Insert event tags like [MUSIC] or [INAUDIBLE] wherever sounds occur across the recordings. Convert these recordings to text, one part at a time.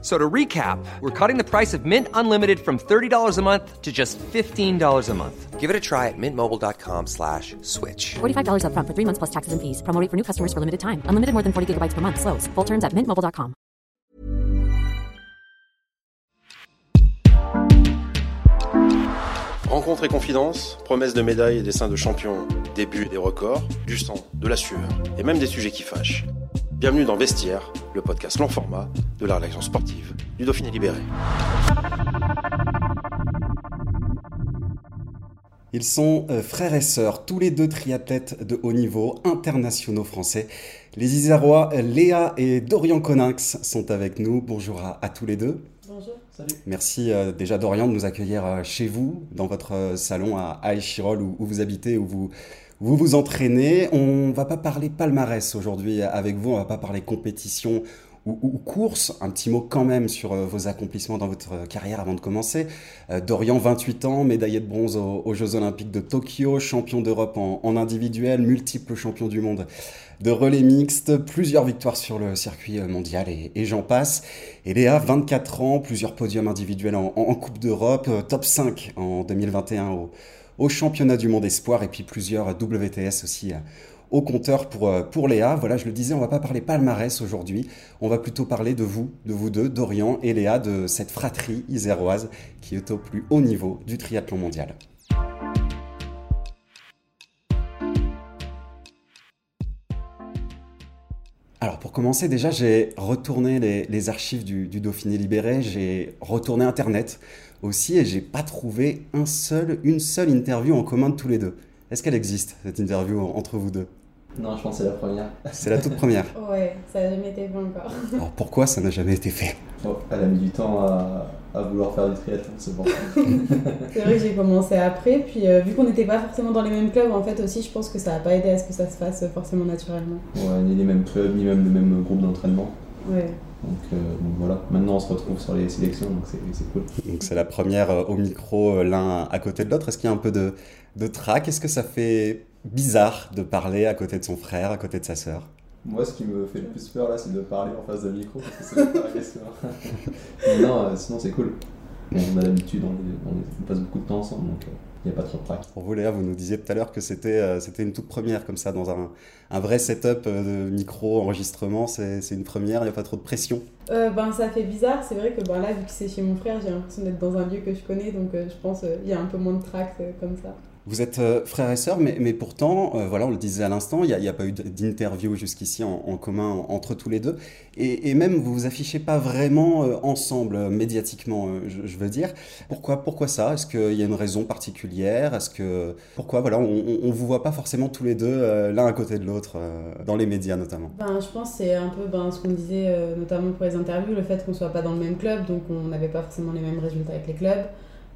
So to recap, we're cutting the price of Mint Unlimited from $30 a month to just $15 a month. Give it a try at mintmobile.com slash switch. $45 upfront for three months plus taxes and fees. Promo rate for new customers for limited time. Unlimited more than 40 gigabytes per month. Slows. Full terms at mintmobile.com. Rencontres et confidences, promesses de médailles et dessins de champions, débuts et des records, du sang, de la sueur et même des sujets qui fâchent. Bienvenue dans Vestiaire, le podcast long format de la rédaction sportive du Dauphiné Libéré. Ils sont euh, frères et sœurs, tous les deux triathlètes de haut niveau, internationaux français. Les Isérois Léa et Dorian Coninx sont avec nous. Bonjour à, à tous les deux. Bonjour. Salut. Merci euh, déjà Dorian de nous accueillir euh, chez vous, dans votre euh, salon à Aïchirol où, où vous habitez, où vous, vous vous entraînez. On va pas parler palmarès aujourd'hui avec vous, on va pas parler compétition ou, ou course. Un petit mot quand même sur euh, vos accomplissements dans votre euh, carrière avant de commencer. Euh, Dorian, 28 ans, médaillé de bronze aux, Jeux Olympiques de Tokyo, champion d'Europe en, individuel, multiple champion du monde de relais mixte, plusieurs victoires sur le circuit mondial et, j'en passe. Et Léa, 24 ans, plusieurs podiums individuels en, en- Coupe d'Europe, top 5 en 2021 au, au championnat du monde espoir et puis plusieurs WTS aussi euh, au compteur pour, euh, pour Léa. Voilà, je le disais, on va pas parler palmarès aujourd'hui, on va plutôt parler de vous, de vous deux, Dorian et Léa, de cette fratrie iséroise qui est au plus haut niveau du triathlon mondial. Alors pour commencer, déjà j'ai retourné les, archives du Dauphiné libéré, j'ai retourné Internet aussi et j'ai pas trouvé un seul, une seule interview en commun de tous les deux. Est-ce qu'elle existe cette interview en- entre vous deux? Non, je pense que c'est la première. C'est la toute première. [LAUGHS] Ouais, ça n'a jamais été fait encore. [LAUGHS] Alors pourquoi ça n'a jamais été fait? Oh, elle a mis du temps à, à vouloir faire du triathlon, c'est bon. [LAUGHS] C'est vrai que j'ai commencé après, puis euh, vu qu'on n'était pas forcément dans les mêmes clubs, en fait aussi, je pense que ça n'a pas aidé à ce que ça se fasse forcément naturellement. Ouais, ni les mêmes clubs, ni même le même groupe d'entraînement. Ouais. Donc, euh, donc voilà, maintenant on se retrouve sur les sélections, donc c'est cool. Donc c'est la première euh, au micro, euh, l'un à côté de l'autre. Est-ce qu'il y a un peu de, de trac? Est-ce que ça fait bizarre de parler à côté de son frère, à côté de sa sœur? Moi, ce qui me fait le plus peur là, c'est de parler en face d'un micro, parce que pas la question. [LAUGHS] Mais non, sinon c'est cool. On a l'habitude, on, passe beaucoup de temps ensemble, donc n'y a pas trop de trac. Pour vous Léa, vous nous disiez tout à l'heure que c'était euh, c'était une toute première comme ça, dans un, un vrai setup euh, de micro, enregistrement, c'est c'est une première, il n'y a pas trop de pression? Euh, ben ça fait bizarre, c'est vrai que ben, là, vu que c'est chez mon frère, j'ai l'impression d'être dans un lieu que je connais, donc euh, je pense qu'il y a un peu moins de trac euh, comme ça. Vous êtes euh, frères et sœurs, mais, pourtant, euh, voilà, on le disait à l'instant, il n'y a, pas eu d'interview jusqu'ici en, commun entre tous les deux. Et, même, vous vous affichez pas vraiment euh, ensemble, euh, médiatiquement, je, veux dire. Pourquoi, pourquoi ça? Est-ce qu'il y a une raison particulière? Est-ce que pourquoi voilà, on, on vous voit pas forcément tous les deux l'un à côté de l'autre dans les médias notamment? Ben, je pense que c'est un peu ben, ce qu'on disait, notamment pour les interviews, le fait qu'on soit pas dans le même club, donc on n'avait pas forcément les mêmes résultats avec les clubs.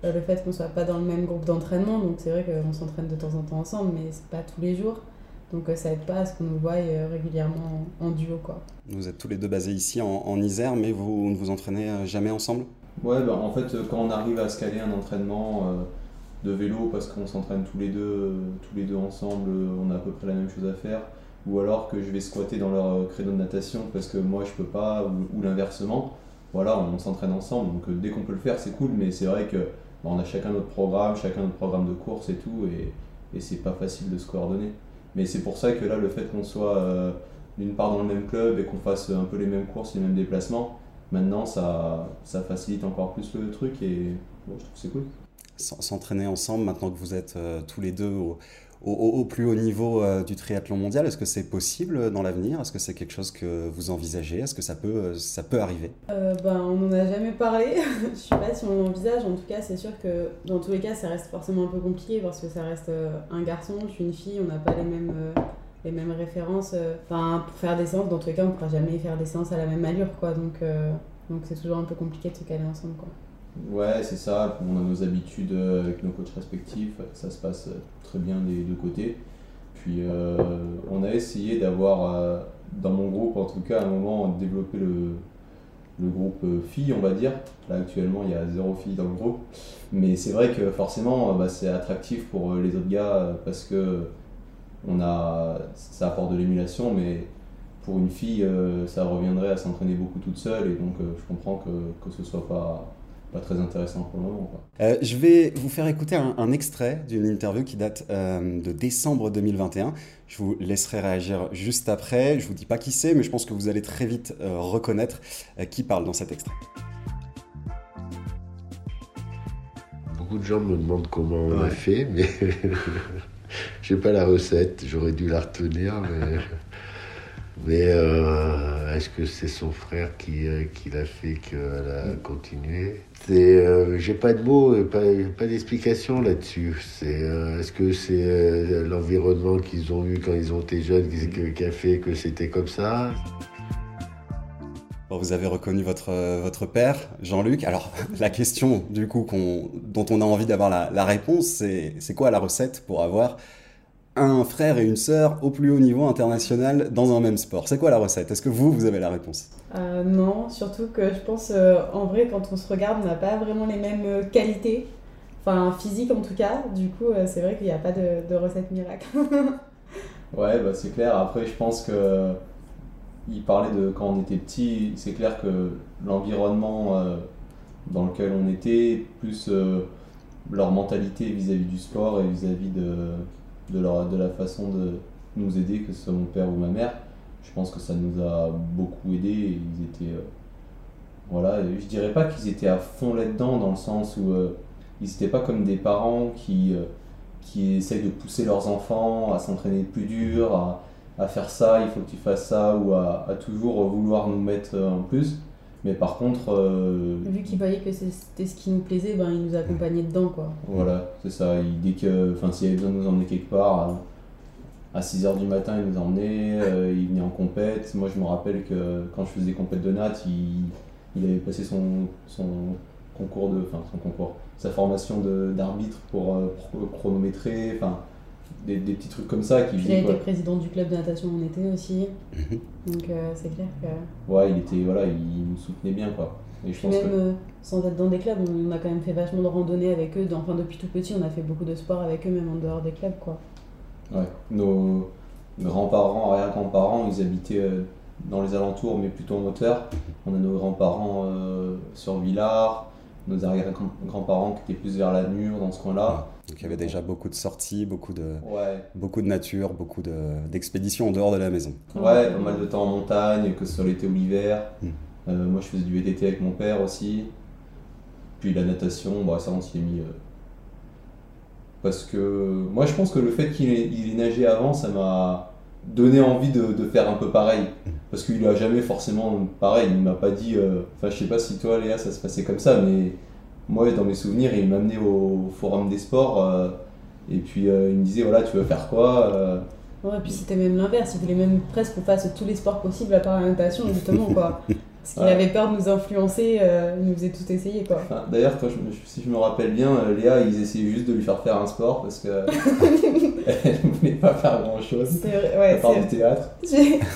Euh, le fait qu'on soit pas dans le même groupe d'entraînement, donc c'est vrai qu'on s'entraîne de temps en temps ensemble, mais c'est pas tous les jours. Donc euh, ça aide pas à ce qu'on nous voie euh, régulièrement en, duo, quoi. Vous êtes tous les deux basés ici en, en Isère, mais vous ne vous entraînez jamais ensemble? Ouais, bah, en fait, quand on arrive à se caler un entraînement euh, de vélo parce qu'on s'entraîne tous les deux, euh, tous les deux ensemble, on a à peu près la même chose à faire, ou alors que je vais squatter dans leur créneau de natation parce que moi je peux pas, ou, ou l'inversement, voilà, on s'entraîne ensemble. Donc dès qu'on peut le faire, c'est cool, mais c'est vrai que on a chacun notre programme, chacun notre programme de course et tout, et, et c'est pas facile de se coordonner. Mais c'est pour ça que là, le fait qu'on soit euh, d'une part dans le même club et qu'on fasse un peu les mêmes courses, les mêmes déplacements, maintenant ça, ça facilite encore plus le truc et bon, je trouve que c'est cool. S'entraîner ensemble maintenant que vous êtes euh, tous les deux au, au- plus haut niveau euh, du triathlon mondial, est-ce que c'est possible euh, dans l'avenir? Est-ce que c'est quelque chose que vous envisagez? Est-ce que ça peut, euh, ça peut arriver? Ben, on n'en a jamais parlé. [LAUGHS] je sais pas si on l'envisage. En tout cas, c'est sûr que dans tous les cas, ça reste forcément un peu compliqué parce que ça reste un garçon, je suis une fille, on n'a pas les mêmes, les mêmes références. Enfin, pour faire des séances, dans tous les cas, on ne pourra jamais faire des séances à la même allure, quoi. Donc, donc c'est toujours un peu compliqué de se caler ensemble, quoi. Ouais, c'est ça, on a nos habitudes euh, avec nos coachs respectifs, ça se passe euh, très bien des deux côtés. Puis euh, on a essayé d'avoir dans mon groupe, en tout cas, à un moment, développer le, le groupe filles, on va dire. Là, actuellement, il y a zéro fille dans le groupe. Mais c'est vrai que forcément, bah, c'est attractif pour les autres gars parce que on a, ça apporte de l'émulation, mais pour une fille, ça reviendrait à s'entraîner beaucoup toute seule. Et donc, je comprends que, que ce soit pas pas très intéressant pour le moment. Euh, je vais vous faire écouter un, extrait d'une interview qui date euh, de décembre 2021. Je vous laisserai réagir juste après. Je vous dis pas qui c'est, mais je pense que vous allez très vite euh, reconnaître qui parle dans cet extrait. Beaucoup de gens me demandent comment on a fait, mais [LAUGHS] j'ai pas la recette. J'aurais dû la retenir, mais. Mais euh, est-ce que c'est son frère qui, euh, qui l'a fait qu'elle a continué? Euh, J'ai pas de mots, pas, pas d'explication là-dessus. C'est, est-ce que c'est l'environnement qu'ils ont eu quand ils ont été jeunes qui, a fait que c'était comme ça? Vous avez reconnu votre, votre père, Jean-Luc. Alors, [LAUGHS] la question, du coup, dont on a envie d'avoir la, la réponse, c'est quoi la recette pour avoir un frère et une sœur au plus haut niveau international dans un même sport C'est quoi la recette? Est-ce que vous, vous avez la réponse? Euh, Non, surtout que je pense, euh, en vrai, quand on se regarde, on n'a pas vraiment les mêmes euh, qualités. Enfin, physique en tout cas. Du coup, c'est vrai qu'il n'y a pas de, recette miracle. [LAUGHS] ouais, bah, c'est clair. Après, je pense que il parlait de quand on était petit. C'est clair que l'environnement dans lequel on était, plus leur mentalité vis-à-vis du sport et vis à -vis de de, la façon de nous aider, que ce soit mon père ou ma mère. Je pense que ça nous a beaucoup aidé. Ils étaient. Euh, voilà, je dirais pas qu'ils étaient à fond là-dedans, dans le sens où euh, ils n'étaient pas comme des parents qui, euh, qui essayent de pousser leurs enfants à s'entraîner plus dur, à, faire ça, il faut que tu fasses ça, ou à toujours vouloir nous mettre en plus. Mais par contre. Vu qu'ils voyaient que c'était ce qui nous plaisait, ben, ils nous accompagnaient dedans. Quoi. Voilà, c'est ça. dès que. Enfin, s'il avait besoin de nous emmener quelque part, à, 6h du matin, ils nous emmenaient, euh, ils venaient en compète. Moi, je me rappelle que quand je faisais compète de natte, il, il avait passé son, son concours de. Enfin, son concours. Sa formation d'arbitre pour, euh, pour, chronométrer. Enfin, des, des, petits trucs comme ça. Qui il a été président du club de natation en été aussi. Mhm. Donc euh, c'est clair que. Ouais, il était voilà, il nous soutenait bien quoi. Et je pense même euh, sans être dans des clubs, on a quand même fait vachement de randonnées avec eux. Enfin depuis tout petit, on a fait beaucoup de sport avec eux, même en dehors des clubs quoi. Ouais, nos grands-parents, arrière-grands-parents, ils habitaient euh, dans les alentours, mais plutôt en hauteur. On a nos grands-parents sur Villars, nos arrière-grands-parents qui étaient plus vers la Mure, dans ce coin-là. Donc il y avait déjà beaucoup de sorties, beaucoup de, beaucoup de nature, beaucoup d'expéditions en dehors de la maison. Ouais, pas mal de temps en montagne, que ce soit l'été ou l'hiver. Hmm. Euh, moi je faisais du VTT avec mon père aussi. Puis la natation, bah, ça on s'y est mis. Euh, parce que moi je pense que le fait qu'il ait, ait, nagé avant, ça m'a donné envie de, de, faire un peu pareil. Parce qu'il a jamais forcément pareil, il m'a pas dit. Euh, enfin, je sais pas si toi Léa ça se passait comme ça, mais moi, dans mes souvenirs, il m'amenait au forum des sports euh, et puis euh, il me disait voilà, tu veux faire quoi. Ouais, et puis c'était même l'inverse, il voulait même presque qu'on fasse tous les sports possibles à part la natation, justement, quoi. [LAUGHS] Parce qu'il avait peur de nous influencer, il nous faisait tout essayer, quoi. D'ailleurs, si je me rappelle bien, Léa, ils essayaient juste de lui faire faire un sport parce qu'elle [LAUGHS] [LAUGHS] ne voulait pas faire grand-chose. C'est vrai, ouais. À part du théâtre.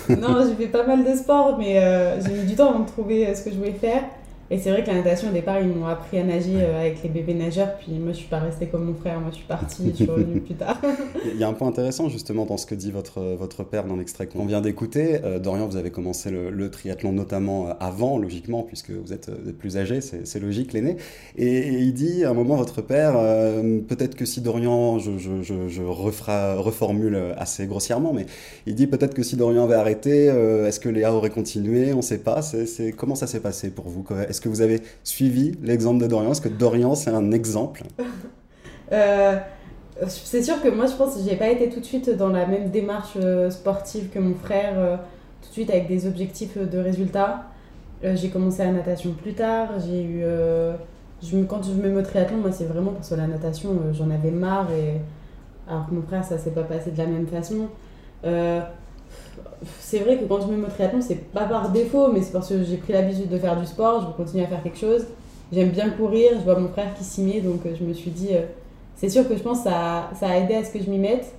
non, j'ai fait pas mal de sports, mais j'ai mis du temps avant de trouver ce que je voulais faire. Et c'est vrai que la natation, au départ, ils m'ont appris à nager euh, avec les bébés nageurs, puis moi, je suis pas restée comme mon frère, moi, je suis partie, je suis revenue plus tard. [LAUGHS] Il y a un point intéressant, justement, dans ce que dit votre, votre père dans l'extrait qu'on vient d'écouter. Euh, Dorian, vous avez commencé le, triathlon notamment euh, avant, logiquement, puisque vous êtes, plus âgé, c'est logique, l'aîné. Et, il dit, à un moment, votre père, peut-être que si Dorian, je, je, je, je reformule assez grossièrement, mais il dit peut-être que si Dorian avait arrêté, est-ce que Léa aurait continué? On ne sait pas. C'est comment ça s'est passé pour vous? Est-ce que vous avez suivi l'exemple de Dorian? Est-ce que Dorian, c'est un exemple? [LAUGHS] Euh, C'est sûr que moi, je pense que j'ai pas été tout de suite dans la même démarche euh, sportive que mon frère, euh, tout de suite avec des objectifs de résultats. j'ai commencé la natation plus tard. J'ai eu, quand je me mets au triathlon, moi, c'est vraiment parce que la natation, j'en avais marre. Et alors que mon frère, ça s'est pas passé de la même façon c'est vrai que quand je me mets au triathlon, c'est pas par défaut, mais c'est parce que j'ai pris l'habitude de faire du sport, je veux continuer à faire quelque chose. J'aime bien courir, je vois mon frère qui s'y met, donc euh, je me suis dit, euh, c'est sûr que je pense que ça, ça a aidé à ce que je m'y mette.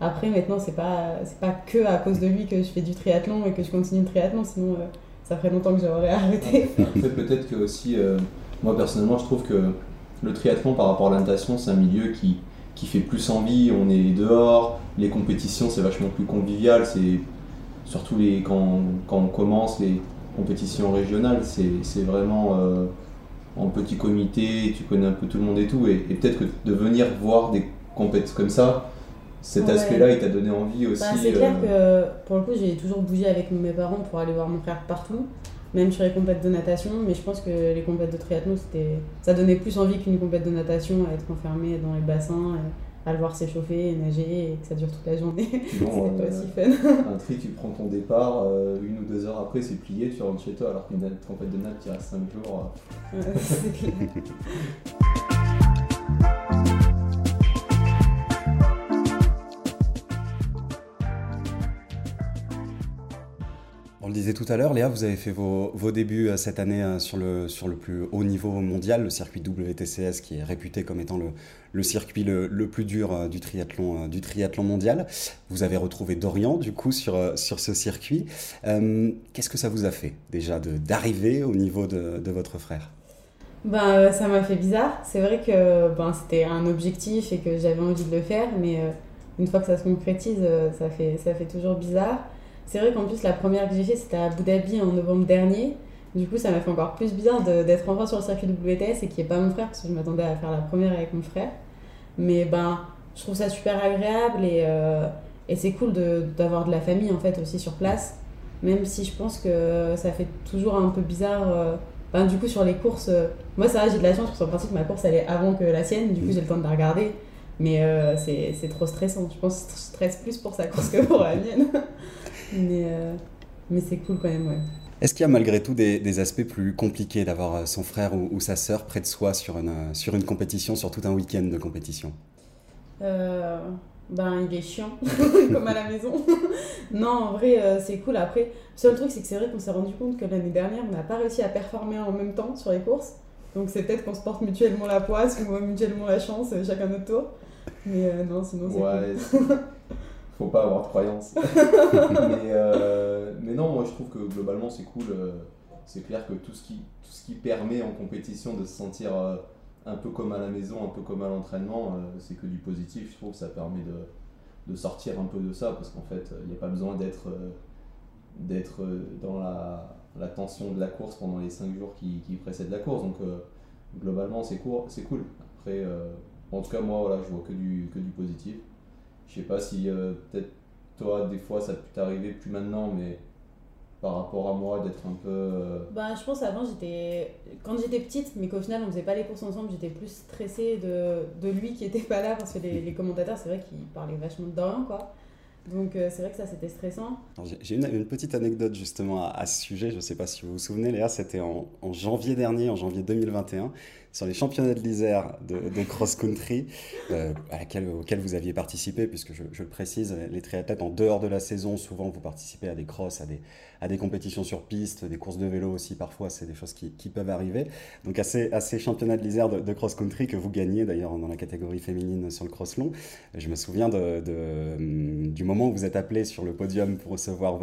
Après, maintenant, c'est pas, pas que à cause de lui que je fais du triathlon et que je continue le triathlon, sinon euh, ça ferait longtemps que j'aurais [LAUGHS] arrêté. Après, peut-être que aussi, moi personnellement, je trouve que le triathlon par rapport à la natation, c'est un milieu qui, qui fait plus envie. On est dehors, les compétitions, c'est vachement plus convivial. C'est surtout quand, on commence les compétitions régionales, c'est c'est vraiment euh, en petit comité, tu connais un peu tout le monde et tout. Et, et peut-être que de venir voir des compétitions comme ça, cet Ouais. aspect-là, il t'a donné envie aussi. Bah, c'est clair euh, que pour le coup, j'ai toujours bougé avec mes parents pour aller voir mon frère partout, même sur les compètes de natation. Mais je pense que les compètes de triathlon, c'était, ça donnait plus envie qu'une compète de natation, à être enfermé dans les bassins, et à le voir s'échauffer et nager et que ça dure toute la journée. Bon, [LAUGHS] c'était euh, pas aussi fun. [LAUGHS] Un tri, tu prends ton départ, euh, une ou deux heures après, c'est plié, tu rentres chez toi, alors qu'une compète de natte qui reste 5 jours. euh, Ouais, c'est clair. [LAUGHS] le disait tout à l'heure, Léa, vous avez fait vos, débuts euh, cette année euh, sur le, plus haut niveau mondial, le circuit WTCS, qui est réputé comme étant le, circuit le, plus dur euh, du triathlon, mondial. Vous avez retrouvé Dorian, du coup, sur, ce circuit. Qu'est-ce que ça vous a fait, déjà, d'arriver au niveau de, votre frère? Ben, ça m'a fait bizarre. C'est vrai que ben, c'était un objectif et que j'avais envie de le faire, mais une fois que ça se concrétise, ça fait toujours bizarre. C'est vrai qu'en plus, la première que j'ai fait, c'était à Abu Dhabi en novembre dernier. Du coup, ça m'a fait encore plus bizarre d'être enfin sur le circuit WTS et qu'il n'y ait pas mon frère, parce que je m'attendais à faire la première avec mon frère. Mais ben, je trouve ça super agréable et, euh, et c'est cool d'avoir de la famille en fait aussi sur place. Même si je pense que ça fait toujours un peu bizarre. euh, ben, du coup, sur les courses, euh, moi ça va, j'ai de la chance parce qu'en principe ma course elle est avant que la sienne, du coup j'ai le temps de la regarder. Mais c'est c'est trop stressant. Je pense que je stresse plus pour sa course que pour la mienne. [LAUGHS] mais euh, mais c'est cool quand même, ouais. Est-ce qu'il y a malgré tout des, des aspects plus compliqués d'avoir euh, son frère ou, ou sa sœur près de soi sur une, euh, sur une compétition, sur tout un week-end de compétition? Euh, ben, il est chiant, [LAUGHS] comme à la maison. [LAUGHS] non, en vrai, euh, c'est cool. Après, le seul truc, c'est que c'est vrai qu'on s'est rendu compte que l'année dernière, on n'a pas réussi à performer en même temps sur les courses. Donc, c'est peut-être qu'on se porte mutuellement la poisse ou mutuellement la chance, chacun notre tour. Mais euh, non, sinon, c'est Ouais, cool. Faut pas avoir de croyance. [LAUGHS] mais, euh, mais non, moi je trouve que globalement c'est cool. euh, c'est clair que tout ce, qui, tout ce qui permet en compétition de se sentir euh, un peu comme à la maison, un peu comme à l'entraînement, c'est que du positif. Je trouve que ça permet de, de sortir un peu de ça parce qu'en fait, il n'y a pas besoin d'être d'être dans la, la tension de la course pendant les 5 jours qui, qui précèdent la course. Donc euh, globalement, c'est cool. c'est cool. Après, euh, en tout cas, moi, voilà, je vois que du, que du positif. Je sais pas si euh, peut-être toi, des fois, ça peut t'arriver plus maintenant, mais par rapport à moi, d'être un peu. euh, Bah, je pense avant, j'étais. Quand j'étais petite, mais qu'au final, on faisait pas les courses ensemble, j'étais plus stressée de, de lui qui était [LAUGHS] pas là parce que les, les commentateurs, c'est vrai qu'ils parlaient vachement de Dorian, quoi. Donc, euh, c'est vrai que ça, c'était stressant. J'ai j'ai une, une petite anecdote justement à, à ce sujet, je ne sais pas si vous vous souvenez Léa, c'était en, en janvier dernier, en janvier 2021, sur les championnats de l'Isère de, cross-country, euh, auxquels vous aviez participé, puisque je, le précise, les triathlètes en dehors de la saison, souvent vous participez à des crosses, à des, compétitions sur piste, des courses de vélo aussi parfois, c'est des choses qui, peuvent arriver. Donc à ces, championnats de l'Isère de, cross-country que vous gagnez d'ailleurs dans la catégorie féminine sur le cross-long, je me souviens du moment où vous êtes appelé sur le podium pour recevoir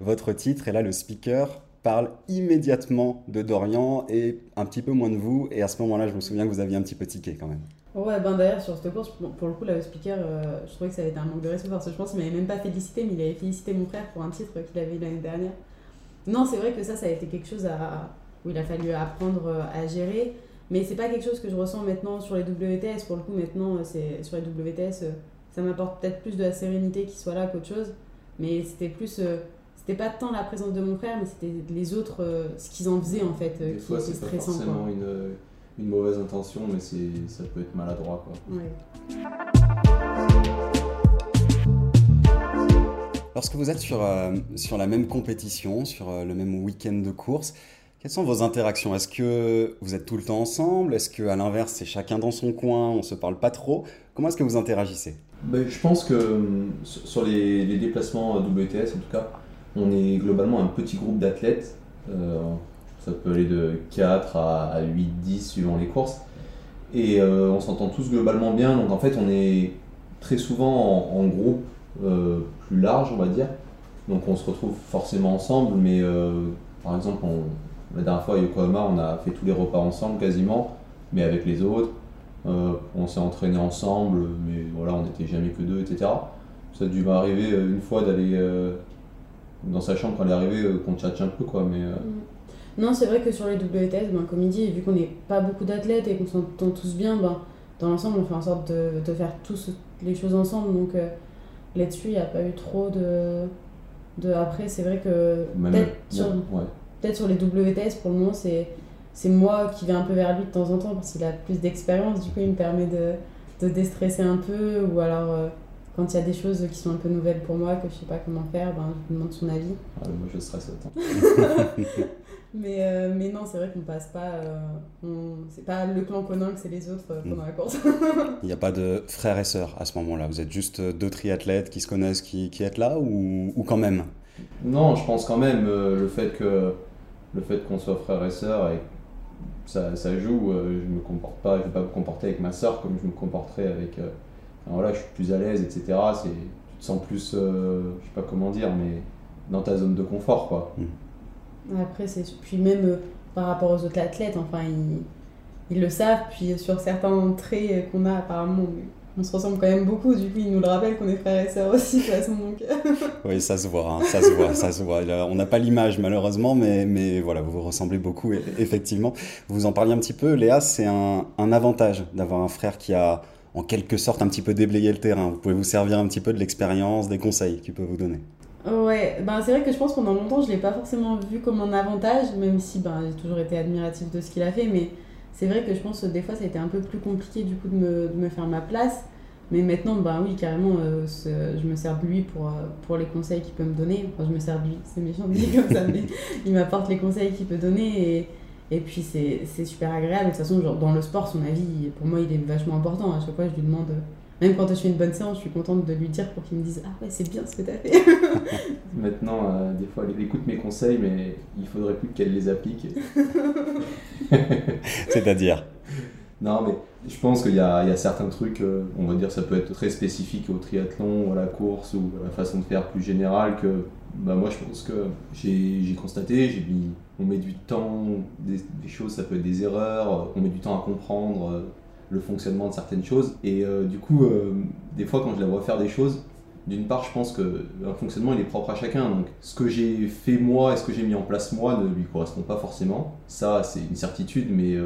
votre titre, et là le speaker parle immédiatement de Dorian et un petit peu moins de vous, et à ce moment-là je me souviens que vous aviez un petit peu tiqué quand même. Ouais, ben d'ailleurs, sur cette course, pour, le coup, le speaker, euh, je trouvais que ça avait été un manque de respect parce que je pense qu'il m'avait même pas félicité, mais il avait félicité mon frère pour un titre qu'il avait eu l'année dernière. Non, c'est vrai que ça, ça a été quelque chose où il a fallu apprendre euh, à gérer, mais c'est pas quelque chose que je ressens maintenant sur les WTS. Pour le coup, maintenant, euh, c'est sur les WTS, ça m'apporte peut-être plus de la sérénité qu'il soit là qu'autre chose, mais c'était plus. C'était pas tant la présence de mon frère, mais c'était les autres, euh, ce qu'ils en faisaient en fait, euh, des qui fois, était c'est pas stressant. forcément Quoi. une, une mauvaise intention, mais c'est- ça peut être maladroit. Quoi. Ouais. Lorsque vous êtes sur, euh, sur la même compétition, sur euh, le même week-end de course, quelles sont vos interactions? Est-ce que vous êtes tout le temps ensemble? Est-ce que à l'inverse, c'est chacun dans son coin, on se parle pas trop? Comment est-ce que vous interagissez? Ben, je pense que hum, sur les, les déplacements euh, WTS, en tout cas, on est globalement un petit groupe d'athlètes. Euh, ça peut aller de 4 à, à 8, 10 suivant les courses. Et euh, on s'entend tous globalement bien. Donc en fait, on est très souvent en, groupe plus large, on va dire. Donc on se retrouve forcément ensemble, mais par exemple, la dernière fois à Yokohama, on a fait tous les repas ensemble quasiment, mais avec les autres. on s'est entraîné ensemble, mais voilà, on n'était jamais que deux, etc. Ça a dû m'arriver une fois d'aller dans sa chambre quand elle est arrivée, qu'on tchatche un peu, quoi, mais... Mm. Non, c'est vrai que sur les WTS, ben, comme il dit, vu qu'on n'est pas beaucoup d'athlètes et qu'on s'entend tous bien, ben, dans l'ensemble, on fait en sorte de, de, faire tous les choses ensemble. Donc euh, là-dessus, il n'y a pas eu trop de. de... Après, c'est vrai que peut-être sur, peut sur, les WTS, pour le moment, c'est, c'est moi qui vais un peu vers lui de temps en temps parce qu'il a plus d'expérience. Du coup, il me permet de, de déstresser un peu ou alors. Euh, quand il y a des choses qui sont un peu nouvelles pour moi, que je sais pas comment faire, ben, je lui demande son avis. Ah, moi je stresse autant. [LAUGHS] mais, euh, mais non, c'est vrai qu'on passe pas. Euh, c'est pas le clan Conan que c'est les autres euh, pendant la course. [LAUGHS] il n'y a pas de frères et sœurs à ce moment-là. Vous êtes juste deux triathlètes qui se connaissent, qui, qui êtes là ou, ou, quand même? Non, je pense quand même le fait que le fait qu'on soit frères et sœurs et ça, ça joue. je me comporte pas, je vais pas me comporter avec ma sœur comme je me comporterais avec voilà, je suis plus à l'aise, etc. C'est, tu te sens plus, euh, je sais pas comment dire, mais dans ta zone de confort, quoi. Mm. Après, c'est puis même euh, par rapport aux autres athlètes, enfin, ils, ils, le savent. Puis sur certains traits qu'on a, apparemment, on se ressemble quand même beaucoup. Du coup, ils nous le rappellent qu'on est frères et sœurs aussi, de toute façon. Donc... [LAUGHS] oui, ça se voit, hein, ça se voit, ça se voit. On n'a pas l'image malheureusement, mais, mais voilà, vous vous ressemblez beaucoup, effectivement. Vous en parliez un petit peu, Léa, c'est un, un avantage d'avoir un frère qui a en quelque sorte un petit peu déblayer le terrain. Vous pouvez vous servir un petit peu de l'expérience, des conseils qu'il peut vous donner. Ouais, ben c'est vrai que je pense pendant longtemps je l'ai pas forcément vu comme un avantage, même si ben, j'ai toujours été admiratif de ce qu'il a fait, mais c'est vrai que je pense que des fois ça a été un peu plus compliqué du coup de me, de me faire ma place. Mais maintenant, ben oui, carrément, euh, je me sers de lui pour, euh, pour les conseils qu'il peut me donner. Enfin, je me sers de lui, c'est méchant de dire comme ça, mais [LAUGHS] il m'apporte les conseils qu'il peut donner. Et, et puis c'est super agréable. De toute façon, genre, dans le sport, son avis, pour moi, il est vachement important. À chaque fois, je lui demande, même quand je fais une bonne séance, je suis contente de lui dire pour qu'il me dise Ah ouais, c'est bien ce que tu as fait. [LAUGHS] Maintenant, euh, des fois, elle écoute mes conseils, mais il faudrait plus qu'elle les applique. [LAUGHS] [LAUGHS] C'est-à-dire Non, mais je pense qu'il y, y, a certains trucs, euh, on va dire, ça peut être très spécifique au triathlon, ou à la course, ou à la façon de faire plus générale que bah moi je pense que j'ai constaté, j'ai mis, on met du temps, des, choses, ça peut être des erreurs, on met du temps à comprendre euh, le fonctionnement de certaines choses. Et euh, du coup, euh, des fois quand je la vois faire des choses, d'une part je pense que un fonctionnement il est propre à chacun. Donc ce que j'ai fait moi et ce que j'ai mis en place moi ne lui correspond pas forcément. Ça c'est une certitude, mais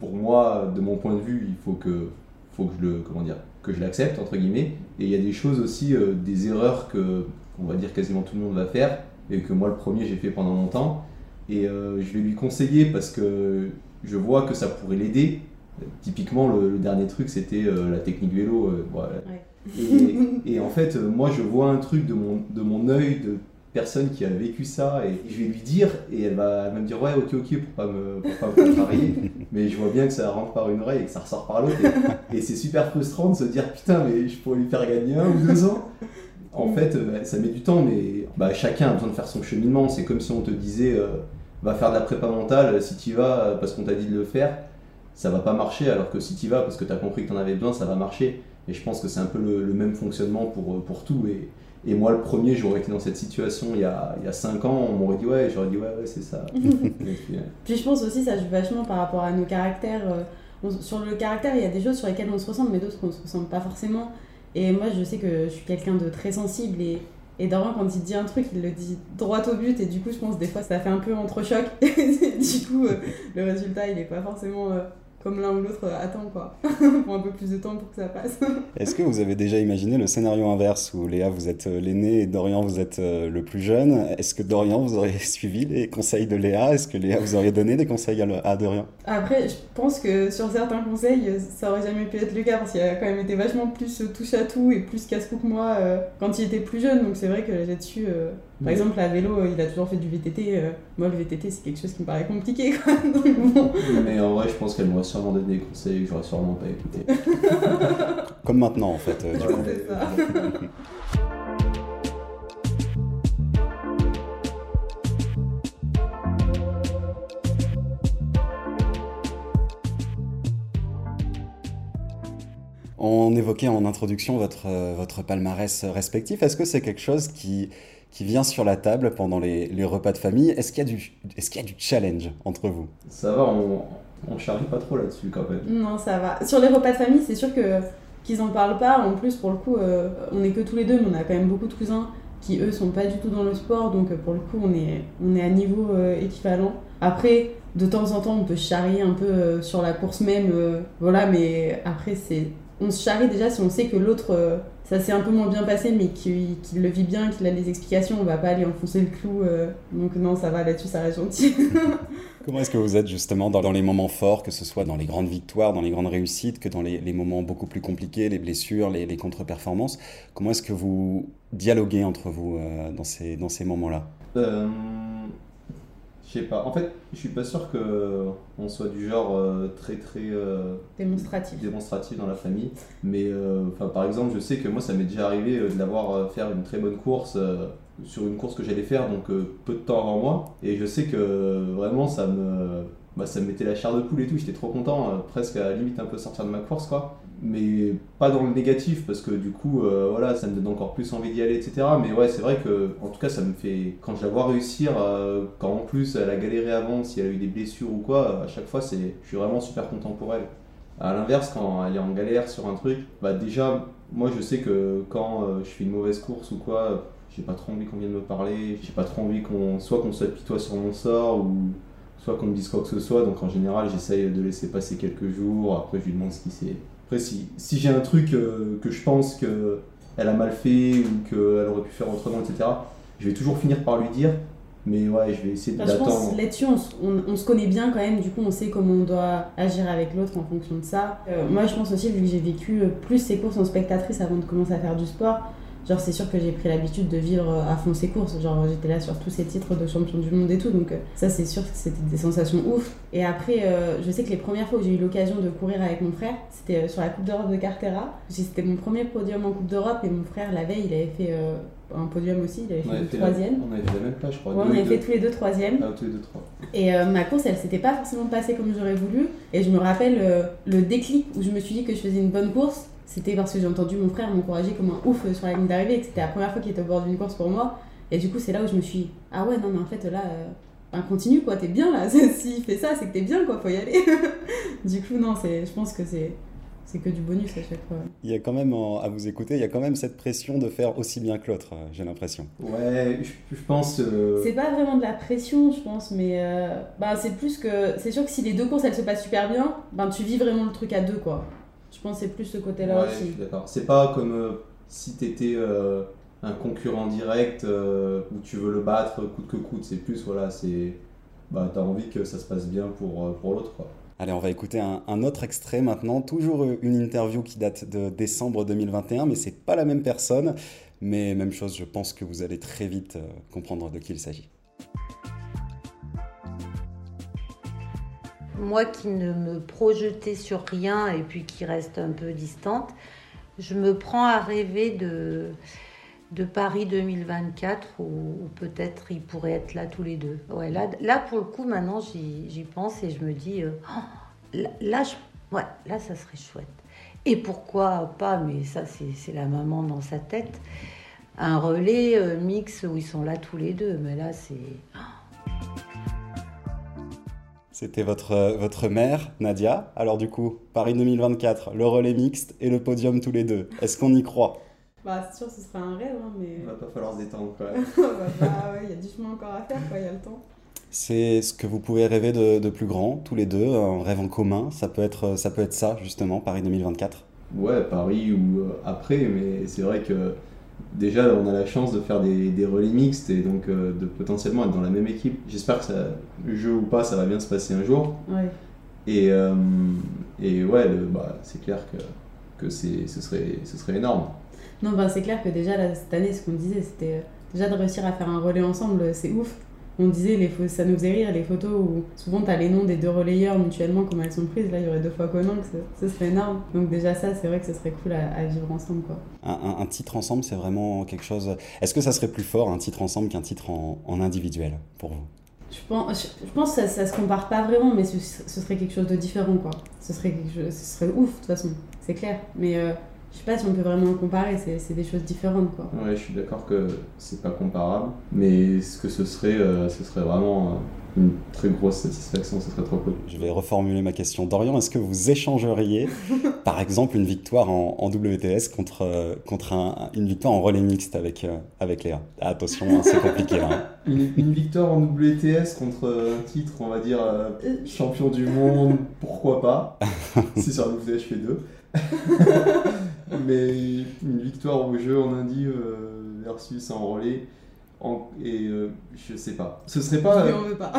pour moi, de mon point de vue, il faut que, faut que je le, comment dire, que je l'accepte entre guillemets. Et il y a des choses aussi, des erreurs que on va dire quasiment tout le monde va faire, et que moi le premier j'ai fait pendant longtemps. Et euh, je vais lui conseiller parce que je vois que ça pourrait l'aider. Typiquement, le, dernier truc, c'était euh, la technique vélo. Euh, et, en fait, moi, je vois un truc de mon, de mon œil de personne qui a vécu ça et je vais lui dire et elle va, me dire ouais ok ok pour pas me pour pas me travailler mais je vois bien que ça rentre par une oreille et que ça ressort par l'autre et, et c'est super frustrant de se dire putain mais je pourrais lui faire gagner un ou deux ans en mm. fait, euh, ça met du temps, mais bah, chacun a besoin de faire son cheminement. C'est comme si on te disait, euh, va faire de la prépa mentale, si tu vas euh, parce qu'on t'a dit de le faire, ça va pas marcher, alors que si tu vas parce que tu as compris que tu en avais besoin, ça va marcher. Et je pense que c'est un peu le, même fonctionnement pour, pour tout. Et, et moi, le premier, j'aurais été dans cette situation il y a, il y a 5 ans, on m'aurait dit ouais, j'aurais dit ouais, ouais, c'est ça. [LAUGHS] puis, je pense aussi, ça joue vachement par rapport à nos caractères. sur le caractère, il y a des choses sur lesquelles on se ressemble, mais d'autres on se ressemble pas forcément. Et moi, je sais que je suis quelqu'un de très sensible et, et quand il dit un truc, il le dit droit au but. Et du coup, je pense des fois, ça fait un peu entre choc. [LAUGHS] du coup, euh, le résultat, il est pas forcément euh, comme l'un ou l'autre euh, attend quoi. [LAUGHS] pour un peu plus de temps pour que ça passe. [LAUGHS] Est-ce que vous avez déjà imaginé le scénario inverse où Léa vous êtes euh, l'aîné et Dorian vous êtes euh, le plus jeune? Est-ce que Dorian vous aurait [LAUGHS] suivi les conseils de Léa? Est-ce que Léa vous aurait donné des conseils à, Dorian? Après, je pense que sur certains conseils, ça aurait jamais pu être le cas parce qu'il a quand même été vachement plus touche à tout et plus casse-cou que moi quand il était plus jeune. Donc c'est vrai que là-dessus, par exemple, à vélo, il a toujours fait du VTT. Euh, moi, le VTT, c'est quelque chose qui me paraît compliqué. [LAUGHS] Mais en vrai, je pense qu'elle m'aurait sûrement donné des conseils que j'aurais sûrement pas écouté. Comme maintenant, en fait. Euh, du coup. [LAUGHS] On évoquait en introduction votre, votre palmarès respectif. Est-ce que c'est quelque chose qui, qui vient sur la table pendant les, les repas de famille? Est-ce qu'il y, a du, est qu'il y a du challenge entre vous? Ça va, on, on charrie pas trop là-dessus quand même. Non, ça va. Sur les repas de famille, c'est sûr que qu'ils en parlent pas. En plus, pour le coup, euh, on est que tous les deux, mais on a quand même beaucoup de cousins qui eux sont pas du tout dans le sport, donc euh, pour le coup, on est, on est à niveau euh, équivalent. Après, de temps en temps, on peut charrier un peu sur la course même, voilà, mais après, c'est on se charrie déjà si on sait que l'autre ça s'est un peu moins bien passé, mais qu'il le vit bien, qu'il a les explications, on va pas aller enfoncer le clou. donc non, ça va là-dessus, ça reste gentil. [LAUGHS] Comment est-ce que vous êtes justement dans, les moments forts, que ce soit dans les grandes victoires, dans les grandes réussites, que dans les, moments beaucoup plus compliqués, les blessures, les, contre-performances Comment est-ce que vous dialoguez entre vous euh, dans ces, dans ces moments-là? Euh, Je sais pas. En fait, je suis pas sûr qu'on soit du genre euh, très très démonstratif. démonstratif dans la famille. Mais enfin, par exemple, je sais que moi, ça m'est déjà arrivé d'avoir faire une très bonne course sur une course que j'allais faire, donc euh, peu de temps avant moi. Et je sais que vraiment, ça me, bah, ça me mettait la chair de poule et tout. J'étais trop content, euh, presque à la limite un peu sortir de ma course, quoi. Mais pas dans le négatif, parce que du coup, euh, voilà, ça me donne encore plus envie d'y aller, etc. Mais ouais, c'est vrai que, en tout cas, ça me fait. Quand je la vois réussir, quand en plus elle a galéré avant, si elle a eu des blessures ou quoi, à chaque fois, c'est, je suis vraiment super content pour elle. À l'inverse, quand elle est en galère sur un truc, bah déjà, moi je sais que quand je fais une mauvaise course ou quoi, j'ai pas trop envie qu'on vienne me parler, j'ai pas trop envie qu'on soit qu'on s'apitoie sur mon sort ou soit qu'on me dise quoi que ce soit. Donc en général, j'essaye de laisser passer quelques jours. Après, je lui demande ce qui s'est. Après, si, si j'ai un truc euh, que je pense qu'elle a mal fait ou qu'elle aurait pu faire autrement, etc., je vais toujours finir par lui dire. Mais ouais, je vais essayer de l'attendre. Là-dessus, on, se connaît bien quand même, du coup, on sait comment on doit agir avec l'autre en fonction de ça. Euh, moi, je pense aussi, vu que j'ai vécu euh, plus ces courses en spectatrice avant de commencer à faire du sport, Genre, c'est sûr que j'ai pris l'habitude de vivre à fond ces courses. Genre, j'étais là sur tous ces titres de champion du monde et tout. Donc, euh, ça, c'est sûr que c'était des sensations ouf. Et après, euh, je sais que les premières fois où j'ai eu l'occasion de courir avec mon frère, c'était euh, sur la Coupe d'Europe de Cartera. C'était mon premier podium en Coupe d'Europe et mon frère, la veille, il avait fait un podium aussi. Il avait fait le troisième. on avait fait la même place, je crois. Ouais, on avait fait tous les deux troisième. Ah, tous les deux trois. Et ma course, elle s'était pas forcément passée comme j'aurais voulu. Et je me rappelle le déclic où je me suis dit que je faisais une bonne course c'était parce que j'ai entendu mon frère m'encourager comme un ouf sur la ligne d'arrivée et que c'était la première fois qu'il était au bord d'une course pour moi. Et du coup, c'est là où je me suis dit, ah ouais, non, mais en fait, là, euh, continue quoi, t'es bien là. [LAUGHS] S'il fait ça, c'est que t'es bien quoi, faut y aller. [LAUGHS] du coup, non, je pense que c'est. C'est que du bonus à chaque fois. Il y a quand même, à vous écouter, il y a quand même cette pression de faire aussi bien que l'autre, euh, j'ai l'impression. Ouais, je, pense. Euh, c'est pas vraiment de la pression, je pense, mais bah, c'est plus que. C'est sûr que si les deux courses elles se passent super bien, ben tu vis vraiment le truc à deux quoi. Je pense que c'est plus ce côté-là aussi. D'accord. C'est pas comme euh, si tu étais euh, un concurrent direct euh, où tu veux le battre coûte que coûte. C'est plus, voilà, c'est. Bah, t'as envie que ça se passe bien pour, pour l'autre, quoi. Allez, on va écouter un, un, autre extrait maintenant. Toujours une interview qui date de décembre 2021, mais c'est pas la même personne. Mais même chose, je pense que vous allez très vite comprendre de qui il s'agit. Moi qui ne me projetais sur rien et puis qui reste un peu distante, je me prends à rêver de, de Paris 2024 où, peut-être ils pourraient être là tous les deux. Ouais, là, là pour le coup, maintenant j'y pense et je me dis, euh, oh, là, ouais, là ça serait chouette. Et pourquoi pas, mais ça c'est la maman dans sa tête, un relais euh, mix où ils sont là tous les deux. Mais là c'est... Oh, c'était votre, votre mère, Nadia. Alors du coup, Paris 2024, le relais mixte et le podium tous les deux. Est-ce qu'on y croit? Bah c'est sûr, ce serait un rêve, hein, mais... Il va pas falloir se détendre quand [LAUGHS] même. bah, il y a du chemin encore à faire, quoi, il y a le temps. C'est ce que vous pouvez rêver de, de, plus grand, tous les deux, un rêve en commun. Ça peut être ça, peut être ça justement, Paris 2024 Ouais, Paris ou euh, après, mais c'est vrai que déjà, on a la chance de faire des, des relais mixtes et donc euh, de potentiellement être dans la même équipe. J'espère que ça, jeu ou pas, ça va bien se passer un jour. Et, euh, et ouais, bah, c'est clair que, que ce, serait, ce serait énorme. Non, bah, c'est clair que déjà, cette année, ce qu'on disait, c'était euh, déjà de réussir à faire un relais ensemble, c'est ouf on disait, les ça nous faisait rire les photos où souvent tu as les noms des deux relayeurs mutuellement, comment elles sont prises. Là, il y aurait deux fois Conan, ce serait énorme. Donc, déjà, ça, c'est vrai que ce serait cool à, vivre ensemble. Quoi. Un, titre ensemble, c'est vraiment quelque chose. Est-ce que ça serait plus fort un titre ensemble qu'un titre en, individuel pour vous? Je pense, je, pense que ça, ça se compare pas vraiment, mais ce, ce, serait quelque chose de différent, quoi. Ce serait, chose, ce serait ouf, de toute façon, c'est clair. Mais euh, je sais pas si on peut vraiment le comparer, c'est des choses différentes, quoi. Ouais, je suis d'accord que c'est pas comparable, mais ce que ce serait, euh, ce serait vraiment une très grosse satisfaction, ce serait trop cool. Je vais reformuler ma question. Dorian, est-ce que vous échangeriez, [LAUGHS] par exemple, une victoire en, en WTS contre, euh, contre un, une victoire en relais mixte avec, euh, avec Léa? Ah, Attention, hein, c'est compliqué. Hein. [LAUGHS] Une, une, victoire en WTS contre un titre, on va dire, euh, champion du monde, pourquoi pas? [LAUGHS] Si sur WTS, je fais deux. Mais une victoire au jeu en Indie versus en relais et euh, je sais pas. Ce serait pas. pas.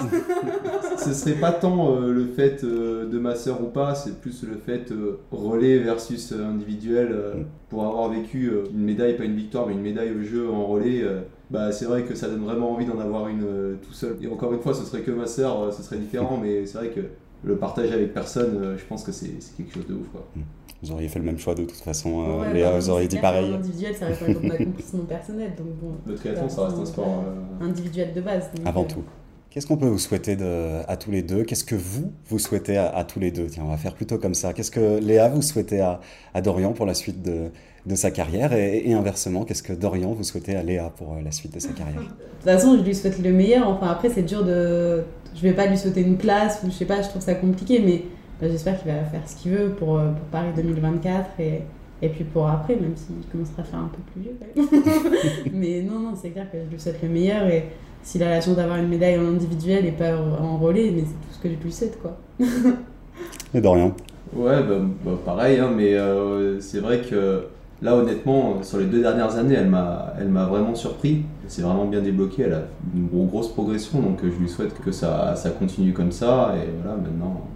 [LAUGHS] ce serait pas tant euh, le fait euh, de ma sœur ou pas, c'est plus le fait relais versus individuel. Mm. Pour avoir vécu une médaille, pas une victoire, mais une médaille au jeu en relais, bah c'est vrai que ça donne vraiment envie d'en avoir une tout seul. Et encore une fois, ce serait que ma sœur, ce serait différent, mais c'est vrai que le partage avec personne, je pense que c'est quelque chose de ouf. Quoi. Vous auriez fait le même choix de toute façon. Euh, Léa, bah, vous auriez dit pareil. Individuel, ça reste un accomplissement personnel. Donc bon, le triathlon, ça reste un sport euh, individuel de base. Avant euh, tout. Qu'est-ce qu'on peut vous souhaiter de, à tous les deux? Qu'est-ce que vous, vous souhaitez à, tous les deux? Tiens, on va faire plutôt comme ça. Qu'est-ce que Léa, vous souhaitez à, à Dorian pour la suite de, de sa carrière? Et, inversement, qu'est-ce que Dorian vous souhaitez à Léa pour la suite de sa carrière? De toute façon, je lui souhaite le meilleur. Enfin, après, c'est dur de. Je vais pas lui souhaiter une place ou je sais pas, je trouve ça compliqué, mais bah, j'espère qu'il va faire ce qu'il veut pour, euh, pour, Paris 2024 et, et puis pour après, même s'il commencera à faire un peu plus vieux. [LAUGHS] Mais non, non, c'est clair que je lui souhaite le meilleur et s'il a la chance d'avoir une médaille en individuel et pas en relais, mais c'est tout ce que je lui souhaite. Quoi. [LAUGHS] et Dorian? Ouais, bah, bah, pareil, hein, mais euh, c'est vrai que là, honnêtement, sur les deux dernières années, elle m'a, elle m'a vraiment surpris. Elle s'est vraiment bien débloquée. Elle a une grosse progression, donc je lui souhaite que ça, ça continue comme ça. Et voilà, maintenant,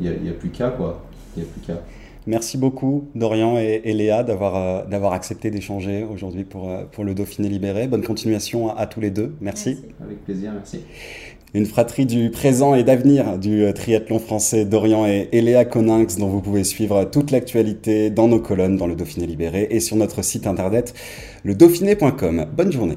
n'y a, a, plus qu'à, quoi. Il n'y a plus qu'à. Merci beaucoup, Dorian et, Léa, d'avoir euh, d'avoir accepté d'échanger aujourd'hui pour, euh, pour le Dauphiné libéré. Bonne continuation à, tous les deux. Merci. Avec plaisir, merci. Une fratrie du présent et d'avenir du euh, triathlon français Dorian et, et Léa Coninx, dont vous pouvez suivre toute l'actualité dans nos colonnes dans le Dauphiné libéré et sur notre site internet le dauphiné.com. Bonne journée.